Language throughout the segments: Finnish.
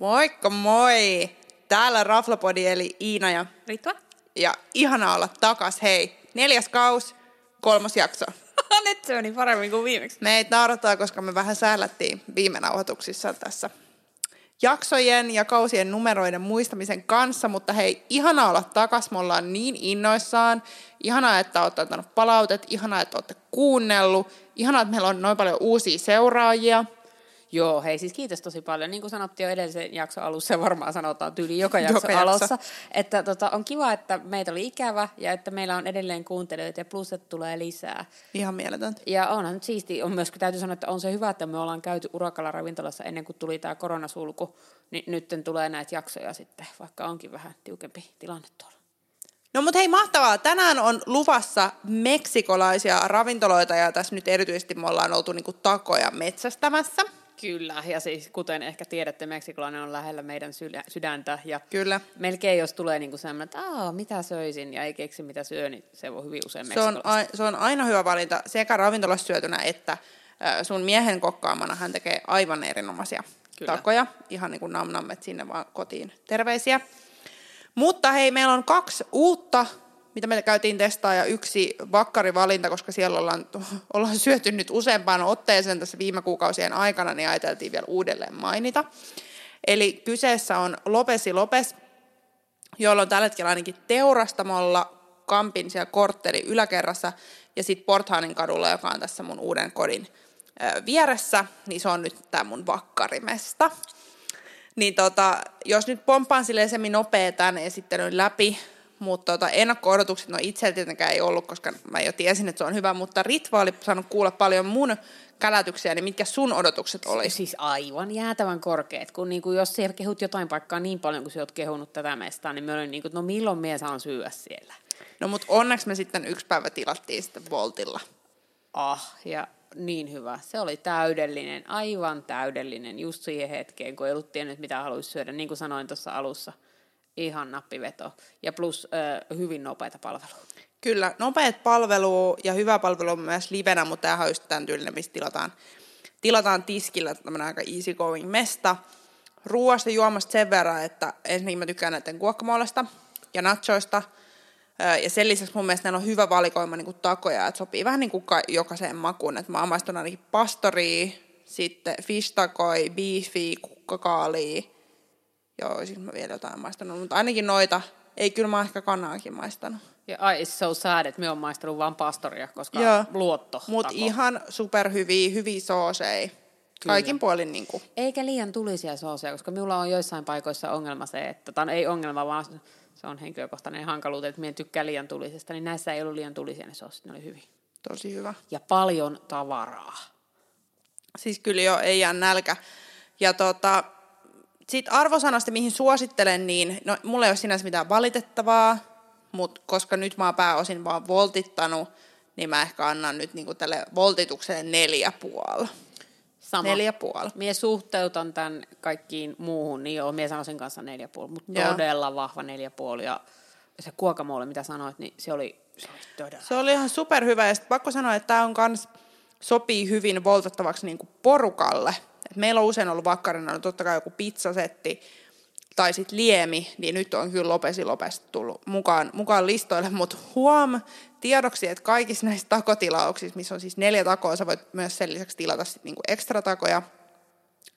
Moikka moi! Täällä Raflapodi eli Iina ja, Ritva? ja ihana olla takas. Hei, neljäs kaus, kolmas jakso. Nyt se meni paremmin kuin viimeksi. Meitä naurattaa, koska me vähän säällättiin viime nauhoituksissa tässä jaksojen ja kausien numeroiden muistamisen kanssa, mutta hei, ihana olla takas, me ollaan niin innoissaan, ihanaa, että olette ottanut palautet, ihanaa, että olette kuunnellut, ihanaa, että meillä on noin paljon uusia seuraajia. Joo, hei siis kiitos tosi paljon. Niin kuin sanottiin jo edellisen jakson alussa, varmaan sanotaan tyyli joka jakso Joka jakso. alussa, että tota, on kiva, että meitä oli ikävä ja että meillä on edelleen kuuntelijoita ja plusset tulee lisää. Ihan mieletöntä. Ja onhan nyt siisti, on myös täytyy sanoa, että on se hyvä, että me ollaan käyty urakalla ravintolassa ennen kuin tuli tämä koronasulku, niin nyt tulee näitä jaksoja sitten, vaikka onkin vähän tiukempi tilanne tuolla. No mutta hei, mahtavaa. Tänään on luvassa meksikolaisia ravintoloita ja tässä nyt erityisesti me ollaan oltu niinku takoja metsästämässä. Kyllä, ja siis kuten ehkä tiedätte, meksikolainen on lähellä meidän sydä- sydäntä, ja Kyllä. melkein jos tulee niinku semmoinen, että Aa, mitä söisin, ja ei keksi mitä syö, niin se voi hyvin usein Se on, a, se on aina hyvä valinta sekä ravintolassa syötynä että sun miehen kokkaamana. Hän tekee aivan erinomaisia Kyllä. takoja. Ihan niin kuin namnammet sinne vaan kotiin. Terveisiä. Mutta hei, meillä on kaksi uutta, mitä me käytiin testaa, ja yksi vakkarivalinta, koska siellä ollaan, ollaan syöty nyt useampaan otteeseen tässä viime kuukausien aikana, niin ajateltiin vielä uudelleen mainita. Eli kyseessä on Lopesi Lopes, jolla on tällä hetkellä ainakin teurastamolla Kampin siellä kortteli yläkerrassa ja sitten Porthaanin kadulla, joka on tässä mun uuden kodin vieressä, niin se on nyt tämä mun vakkarimesta. Niin tota, jos nyt pomppaan silleen semi nopea tämän esittelyn läpi, mutta tota, ennakko-odotukset, no itse tietenkään ei ollut, koska mä jo tiesin, että se on hyvä, mutta Ritva oli saanut kuulla paljon mun kälätyksiä, niin mitkä sun odotukset oli? Siis aivan jäätävän korkeat, kun niinku, jos siellä kehut jotain paikkaa niin paljon, kuin sä oot kehunut tätä mestaa, niin mä olin niinku, että no milloin mie saan syödä siellä. No mutta onneksi me sitten yksi päivä tilattiin sitten Voltilla. Ah, ja niin hyvä. Se oli täydellinen, aivan täydellinen, just siihen hetkeen, kun ei ollut tiennyt, mitä haluaisi syödä. Niin kuin sanoin tuossa alussa, ihan nappiveto. Ja plus ö, hyvin nopeita palvelua. Kyllä, nopeat palvelu ja hyvä palvelu on myös livenä, mutta tämähän on just tämän tyylinen, mistä tilataan, tilataan tiskillä tämmöinen aika easy going mesta. Ruoasta juomasta sen verran, että ensinnäkin mä tykkään näiden guacamollesta ja nachoista. Ja sen lisäksi mun mielestä on hyvä valikoima niin kuin takoja, että sopii vähän niin kuin ka- jokaiseen makuun. Että mä oon ainakin pastoria, sitten fish takoi, beefy, kukkakaalia. Joo, siis mä vielä jotain maistanut, mutta ainakin noita. Ei, kyllä mä oon ehkä kanaakin maistanut. Ja ai, it's so sad, että me on maistanut vain pastoria, koska Joo. luotto. Mutta ihan superhyviä, hyviä soosei. Kaikin puolin niin kuin. Eikä liian tulisia sooseja, koska minulla on joissain paikoissa ongelma se, että, tai no ei ongelma, vaan se on henkilökohtainen hankaluus, että minä en tykkää liian tulisesta, niin näissä ei ollut liian tulisia ne soosit, ne oli hyvin. Tosi hyvä. Ja paljon tavaraa. Siis kyllä jo ei jää nälkä. Ja tota, sit arvosanasta, mihin suosittelen, niin no, mulla ei ole sinänsä mitään valitettavaa, mutta koska nyt mä oon pääosin vaan voltittanut, niin mä ehkä annan nyt niinku tälle voltitukselle neljä puoli. Sama. Neljä puoli. Mie suhteutan tämän kaikkiin muuhun, niin joo, mie sanoisin kanssa neljä puoli, mutta todella vahva neljä puoli. Ja se kuokamoole, mitä sanoit, niin se oli, se oli todella. Se oli ihan superhyvä ja sit pakko sanoa, että tämä on kans sopii hyvin voltattavaksi niinku porukalle. Et meillä on usein ollut vakkarina no totta kai joku pizzasetti tai sitten liemi, niin nyt on kyllä Lopesi Lopes tullut mukaan, mukaan listoille, mutta huom, tiedoksi, että kaikissa näissä takotilauksissa, missä on siis neljä takoa, sä voit myös sen lisäksi tilata sit niinku ekstra takoja,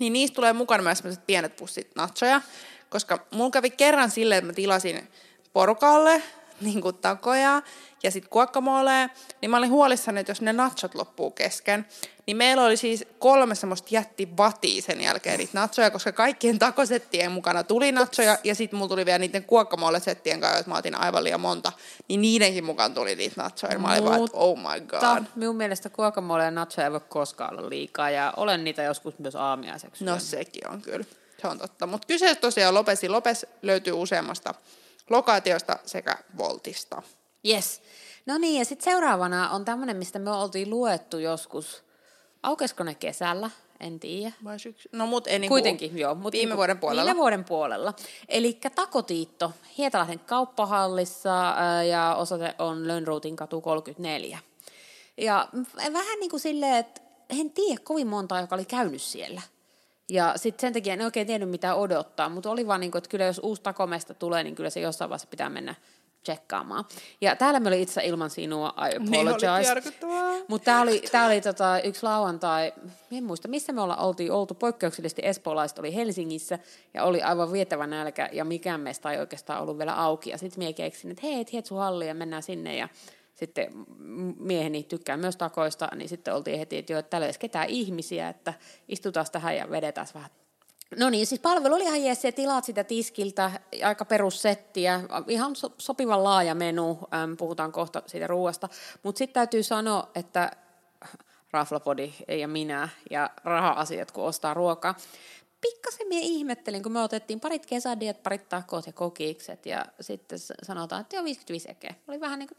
niin niistä tulee mukana myös sellaiset pienet pussit nachoja, koska mulla kävi kerran silleen, että mä tilasin porukalle niin kuin takoja ja sitten guacamole, niin mä olin huolissani, että jos ne nachot loppuu kesken, niin meillä oli siis kolme semmoista jätti vatia sen jälkeen niitä nachoja, koska kaikkien takosettien mukana tuli nachoja ja sitten mulla tuli vielä niiden guacamole-settien kanssa, että mä otin aivan liian monta, niin niidenkin mukaan tuli niitä nachoja. Mä olin vaan, että oh my god. Mutta minun mielestä guacamole ja nachoja ei voi koskaan olla liikaa, ja olen niitä joskus myös aamiaiseksi. No sekin on kyllä, se on totta. Mutta kyseessä tosiaan Lopesi Lopes löytyy useammasta lokaatiosta sekä Voltista. Yes. No niin, ja sitten seuraavana on tämmöinen, mistä me oltiin luettu joskus. Aukesko ne kesällä? En tiedä. Vai syksy? No mut ei niinku, Kuitenkin, joo. Mut viime niinku- vuoden puolella. Viime vuoden puolella. Eli Takotiitto Hietalahden kauppahallissa ää, ja osoite on Lönnruutin katu 34. Ja vähän niin kuin silleen, että en tiedä kovin montaa, joka oli käynyt siellä. Ja sitten sen takia en oikein tiennyt mitä odottaa, mutta oli vaan niin kuin, että kyllä jos uusi takomesta tulee, niin kyllä se jossain vaiheessa pitää mennä tsekkaamaan. Ja täällä me oli itse ilman sinua, I apologize. Niin Mutta tämä oli, tää oli tota, yksi lauantai, en muista missä me ollaan oltiin oltu, poikkeuksellisesti espoolaiset oli Helsingissä ja oli aivan vietävä nälkä ja mikään meistä ei oikeastaan ollut vielä auki. Ja sitten mie keksin, että hei, Hietsu halli ja mennään sinne ja sitten mieheni tykkää myös takoista, niin sitten oltiin heti, että joo, että täällä ei ketään ihmisiä, että istutaan tähän ja vedetään vähän No niin, siis palvelu oli ihan jees, tilaat sitä tiskiltä, aika perussettiä, ihan so, sopivan laaja menu, äm, puhutaan kohta siitä ruoasta. Mutta sitten täytyy sanoa, että Raflapodi ja minä ja raha-asiat, kun ostaa ruokaa, pikkasen minä ihmettelin, kun me otettiin parit kesädiet, parit takot ja kokikset, ja sitten sanotaan, että joo, 55 ekeä. Oli vähän niin kuin,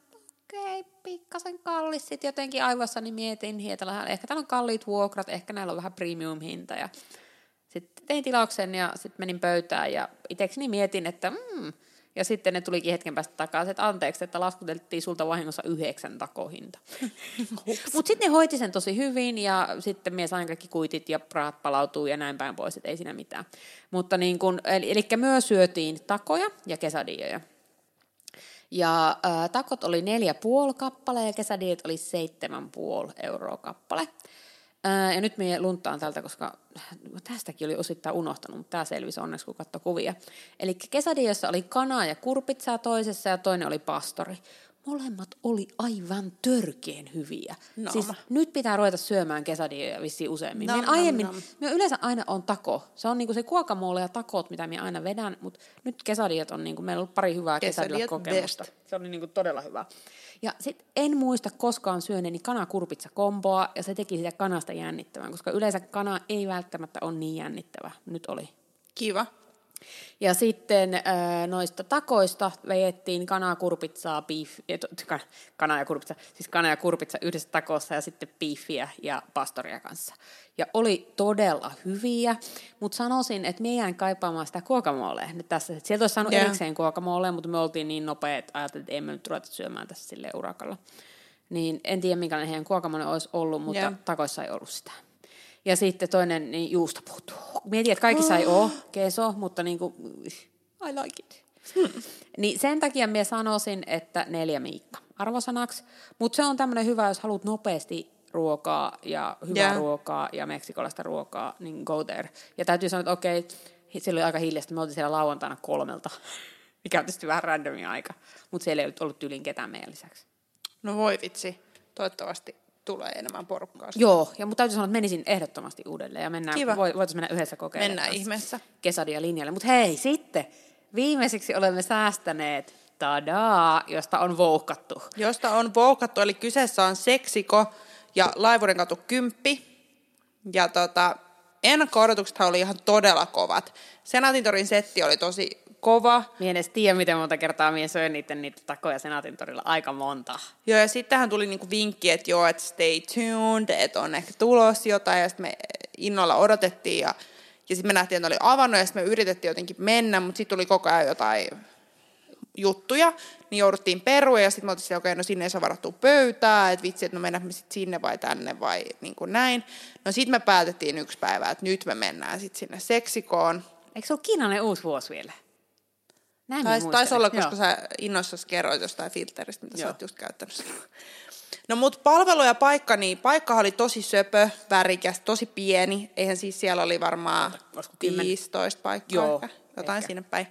okei, okay, pikkasen kallis. Sitten jotenkin aivoissani mietin, että ehkä täällä on kalliit vuokrat, ehkä näillä on vähän premium-hinta, ja sitten tein tilauksen ja sitten menin pöytään ja itsekseni mietin, että mm, ja sitten ne tulikin hetken päästä takaisin, että anteeksi, että laskuteltiin sulta vahingossa yhdeksän takohinta. Mutta sitten ne hoiti sen tosi hyvin ja sitten mies sain kaikki kuitit ja rahat palautuu ja näin päin pois, että ei siinä mitään. Mutta niin kun, eli, eli myös syötiin takoja ja kesadioja. Ja äh, takot oli neljä puoli kappale ja kesädiet oli seitsemän puoli euroa kappale. Ää, ja nyt me luntaan tältä, koska tästäkin oli osittain unohtanut, mutta tämä selvisi onneksi, kun katsoi kuvia. Eli kesadiossa oli kana ja kurpitsaa toisessa ja toinen oli pastori molemmat oli aivan törkeen hyviä. No. Siis nyt pitää ruveta syömään kesadioja vissiin useammin. No, aiemmin, no. yleensä aina on tako. Se on niinku se kuokamuolle ja takot, mitä minä aina vedän, mutta nyt kesadiot on, niinku, meillä on ollut pari hyvää kesadilla kokemusta. Best. Se oli niinku todella hyvä. Ja sit en muista koskaan syöneeni kanakurpitsa komboa, ja se teki sitä kanasta jännittävän, koska yleensä kana ei välttämättä ole niin jännittävä. Nyt oli. Kiva. Ja sitten noista takoista vejettiin kanaa, kurpitsaa, beef, kana ja kurpitsa, siis kana ja kurpitsa yhdessä takossa ja sitten beefiä ja pastoria kanssa. Ja oli todella hyviä, mutta sanoisin, että me jäin kaipaamaan sitä kuokamoolee nyt tässä. Sieltä olisi saanut yeah. erikseen kuokamoolee, mutta me oltiin niin nopeat, että ajattelin, että emme nyt ruveta syömään tässä sille urakalla. Niin en tiedä, minkälainen heidän kuokamole olisi ollut, mutta yeah. takoissa ei ollut sitä. Ja sitten toinen, niin juusto puuttuu. Mietin, että kaikissa ei ole keso, mutta niin kuin, I like it. Hmm. Niin sen takia minä sanoisin, että neljä miikka arvosanaksi. Mutta se on tämmöinen hyvä, jos haluat nopeasti ruokaa ja hyvää yeah. ruokaa ja meksikolaista ruokaa, niin go there. Ja täytyy sanoa, että okei, okay, oli aika hiljasta. Me oltiin siellä lauantaina kolmelta, mikä on tietysti vähän randomia aika. Mutta siellä ei ollut tyylin ketään meidän lisäksi. No voi vitsi. Toivottavasti tulee enemmän porukkaa. Joo, ja mutta täytyy sanoa, että menisin ehdottomasti uudelleen ja mennään, Kiva. voitaisiin mennä yhdessä kokeilemaan. Mennään ihmeessä. Kesadia linjalle. Mutta hei, sitten viimeiseksi olemme säästäneet tadaa, josta on voukattu. Josta on voukattu, eli kyseessä on Seksiko ja Laivurin katu 10. Ja tota, ennakko-odotuksethan oli ihan todella kovat. Senaatintorin setti oli tosi kova. Mie en edes tiedä, miten monta kertaa mie söin niiden niitä takoja Senaatin torilla. Aika monta. Joo, ja sittenhän tuli niinku vinkki, että joo, että stay tuned, että on ehkä tulos jotain, ja sitten me innolla odotettiin, ja, ja sitten me nähtiin, että ne oli avannut, ja sitten me yritettiin jotenkin mennä, mutta sitten tuli koko ajan jotain juttuja, niin jouduttiin perua ja sitten me oltiin okei, okay, no sinne ei saa varattua pöytää, että vitsi, että no mennään me sitten sinne vai tänne vai niin kuin näin. No sitten me päätettiin yksi päivä, että nyt me mennään sitten sinne seksikoon. Eikö se ole Kiinanen uusi vuosi vielä? Näin Taisi tais olla, koska Joo. sä innoissasi kerroit jostain filteristä, mitä Joo. sä oot just käyttänyt. No mut palvelu ja paikka, niin paikka oli tosi söpö, värikäs, tosi pieni. Eihän siis siellä oli varmaan 15 paikkaa, Joo, ehkä, jotain ehkä. sinne päin.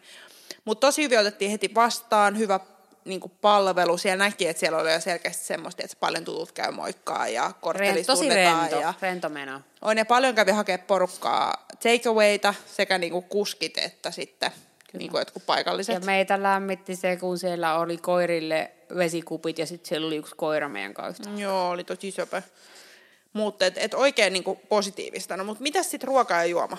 Mutta tosi hyvin otettiin heti vastaan, hyvä niin kuin palvelu. Siellä näki, että siellä oli jo selkeästi semmoista, että paljon tutut käy moikkaa ja korttelissa Tosi rento, ja rento meno. On ja paljon kävi hakea porukkaa takeawayta sekä niin kuin kuskit että sitten niin kuin jotkut paikalliset. Ja meitä lämmitti se, kun siellä oli koirille vesikupit ja sitten siellä oli yksi koira meidän kanssa. Joo, oli tosi söpö. Mutta et, et oikein niin kuin positiivista. No, mutta mitä sitten ruoka ja juoma?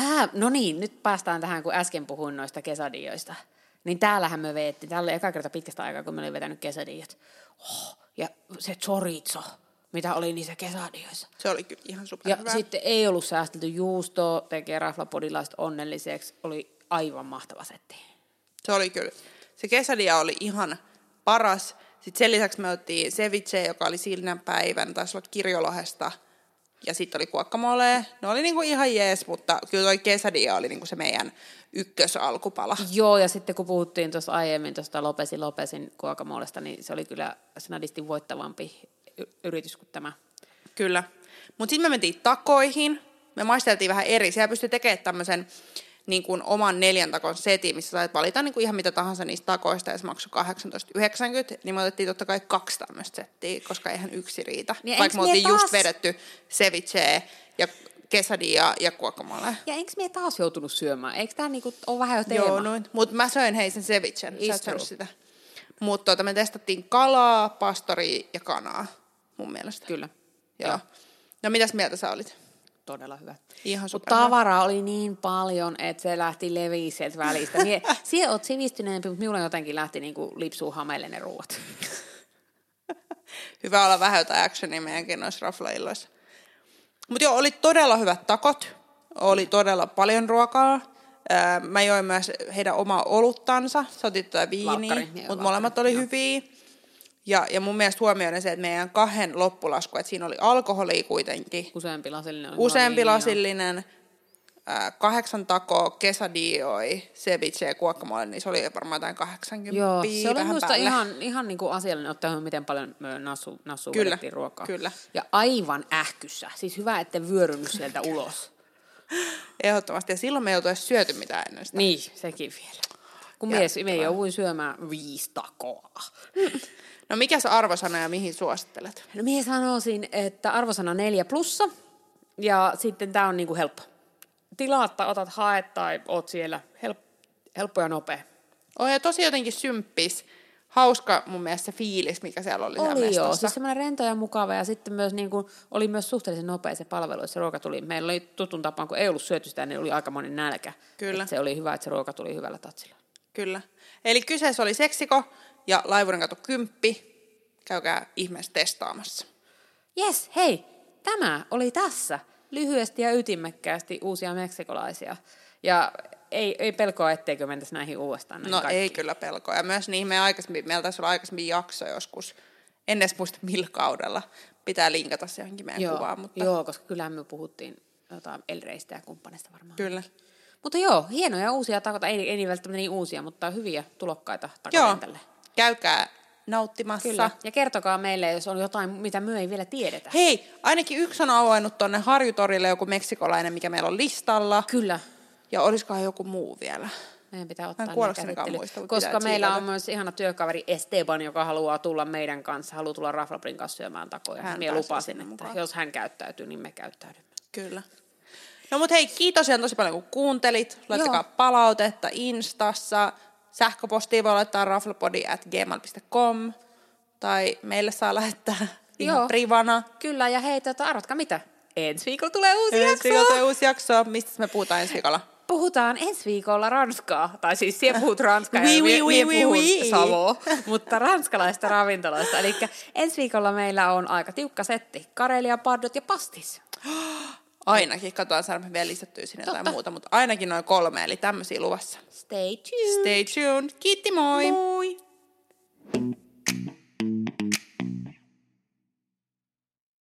Äh, no niin, nyt päästään tähän, kun äsken puhuin noista kesadioista. Niin täällähän me veettiin, tällä eka kerta pitkästä aikaa, kun me olin vetänyt kesadiot. Oh, ja se chorizo, mitä oli niissä kesadioissa. Se oli kyllä ihan super Ja sitten ei ollut säästelty juustoa, tekee raflapodilaiset onnelliseksi. Oli aivan mahtava setti. Se oli kyllä. Se kesädia oli ihan paras. Sitten sen lisäksi me otettiin ceviche, joka oli silnän päivän, taisi olla kirjolohesta. ja sitten oli guacamole. Ne oli niinku ihan jees, mutta kyllä toi quesadilla oli niinku se meidän ykkösalkupala. Joo, ja sitten kun puhuttiin tuossa aiemmin tuosta Lopesin Lopesin guacamolesta, niin se oli kyllä snadisti voittavampi y- yritys kuin tämä. Kyllä. Mutta sitten me mentiin takoihin. Me maisteltiin vähän eri. Siellä pystyi tekemään tämmöisen niin kuin oman neljän takon setin, missä sait valita niin kuin ihan mitä tahansa niistä takoista, ja se maksoi 18,90, niin me otettiin totta kai kaksi tämmöistä settiä, koska eihän yksi riitä. Niin Vaikka me oltiin just taas- vedetty ceviche ja quesadilla ja guacamole. Ja enkö me taas joutunut syömään? Eikö tämä niinku ole vähän jo teema? Joo, noin. Mutta mä söin hei sen cevichen, sä et syönyt sitä. Mutta tota, me testattiin kalaa, pastoria ja kanaa, mun mielestä. Kyllä. Joo. No mitäs mieltä sä olit? Todella hyvä. Ihan Mutta tavaraa oli niin paljon, että se lähti leviä sieltä välistä. Mie, siellä oot sivistyneempi, mutta minulla jotenkin lähti niinku lipsuu hameille ne ruuat. Hyvä olla vähän jotain actionia meidänkin noissa raflailloissa. Mutta joo, oli todella hyvät takot. Oli todella paljon ruokaa. Mä join myös heidän omaa oluttansa. Sä otit tätä viiniä, joo, mutta molemmat oli laukkari, hyviä. Ja, ja mun mielestä huomioiden se, että meidän kahden loppulasku, että siinä oli alkoholia kuitenkin. Useampi lasillinen. Useampi lasillinen, ää, kahdeksan takoa, quesadioi, ceviche ja guacamole, niin se oli varmaan jotain 80 Joo, se oli minusta päälle. ihan, ihan niin kuin asiallinen ottaa huomioon, miten paljon me nassu, nassu Kyllä, ruokaa. kyllä. Ja aivan ähkyssä. Siis hyvä, että vyörynyt sieltä ulos. Ehdottomasti. Ja silloin me ei oltu edes syöty mitään ennen sitä. Niin, sekin vielä. Kun mies, me jouduin syömään viisi takoa. No mikä se arvosana ja mihin suosittelet? No minä sanoisin, että arvosana neljä plussa. Ja sitten tämä on niinku helppo. Tilaatta, otat haet tai oot siellä. Help, helppo ja nopea. On ja tosi jotenkin symppis. Hauska mun mielestä se fiilis, mikä siellä oli, Oli joo, siis semmoinen rento ja mukava ja sitten myös niin kuin, oli myös suhteellisen nopea se palvelu, että se ruoka tuli. Meillä oli tutun tapaan, kun ei ollut syöty sitä, niin oli aikamoinen nälkä. Kyllä. Et se oli hyvä, että se ruoka tuli hyvällä tatsilla. Kyllä. Eli kyseessä oli seksiko ja laivurin katu kymppi. Käykää ihmeessä testaamassa. Yes, hei, tämä oli tässä. Lyhyesti ja ytimekkäästi uusia meksikolaisia. Ja ei, ei pelkoa, etteikö mentäisi näihin uudestaan. näihin No kaikkiin. ei kyllä pelkoa. Ja myös niin, me aikaisemmin, meillä taisi olla aikaisemmin jakso joskus, en edes muista millä kaudella. Pitää linkata se johonkin meidän joo, kuvaan. Mutta joo, koska kyllähän me puhuttiin jotain Elreistä ja kumppaneista varmaan. Kyllä. Mutta joo, hienoja uusia takota, ei, ei välttämättä niin uusia, mutta hyviä tulokkaita Joo, takakentälle. käykää nauttimassa. Kyllä. Ja kertokaa meille, jos on jotain, mitä me ei vielä tiedetä. Hei, ainakin yksi on avannut tonne Harjutorille joku meksikolainen, mikä meillä on listalla. Kyllä. Ja olisikohan joku muu vielä? Meidän pitää ottaa ne muista, Koska meillä on myös ihana työkaveri Esteban, joka haluaa tulla meidän kanssa, haluaa tulla Raflabrin kanssa syömään takoja. Hän Minä lupasin, sinne että mukaan. jos hän käyttäytyy, niin me käyttäydymme. Kyllä. No mut hei, kiitos ihan tosi paljon kun kuuntelit. Laittakaa Joo. palautetta Instassa. Sähköpostia voi laittaa raflapodi at gmail.com. Tai meille saa lähettää ihan Joo. privana. Kyllä, ja hei, tota, arvatkaa mitä? Ensi viikolla tulee uusi Ensi jakso. viikolla tulee uusi jakso. Mistä me puhutaan ensi viikolla? Puhutaan ensi viikolla ranskaa, tai siis siellä puhut ranskaa Oui, ja oui, oui, oui, puhun oui. savoa, mutta ranskalaista ravintoloista. Eli ensi viikolla meillä on aika tiukka setti, karelia, paddot ja pastis. Ainakin, katsotaan saada me vielä lisättyä sinne Totta. jotain muuta, mutta ainakin noin kolme, eli tämmöisiä luvassa. Stay tuned. Stay tuned. Kiitti, moi! Moi!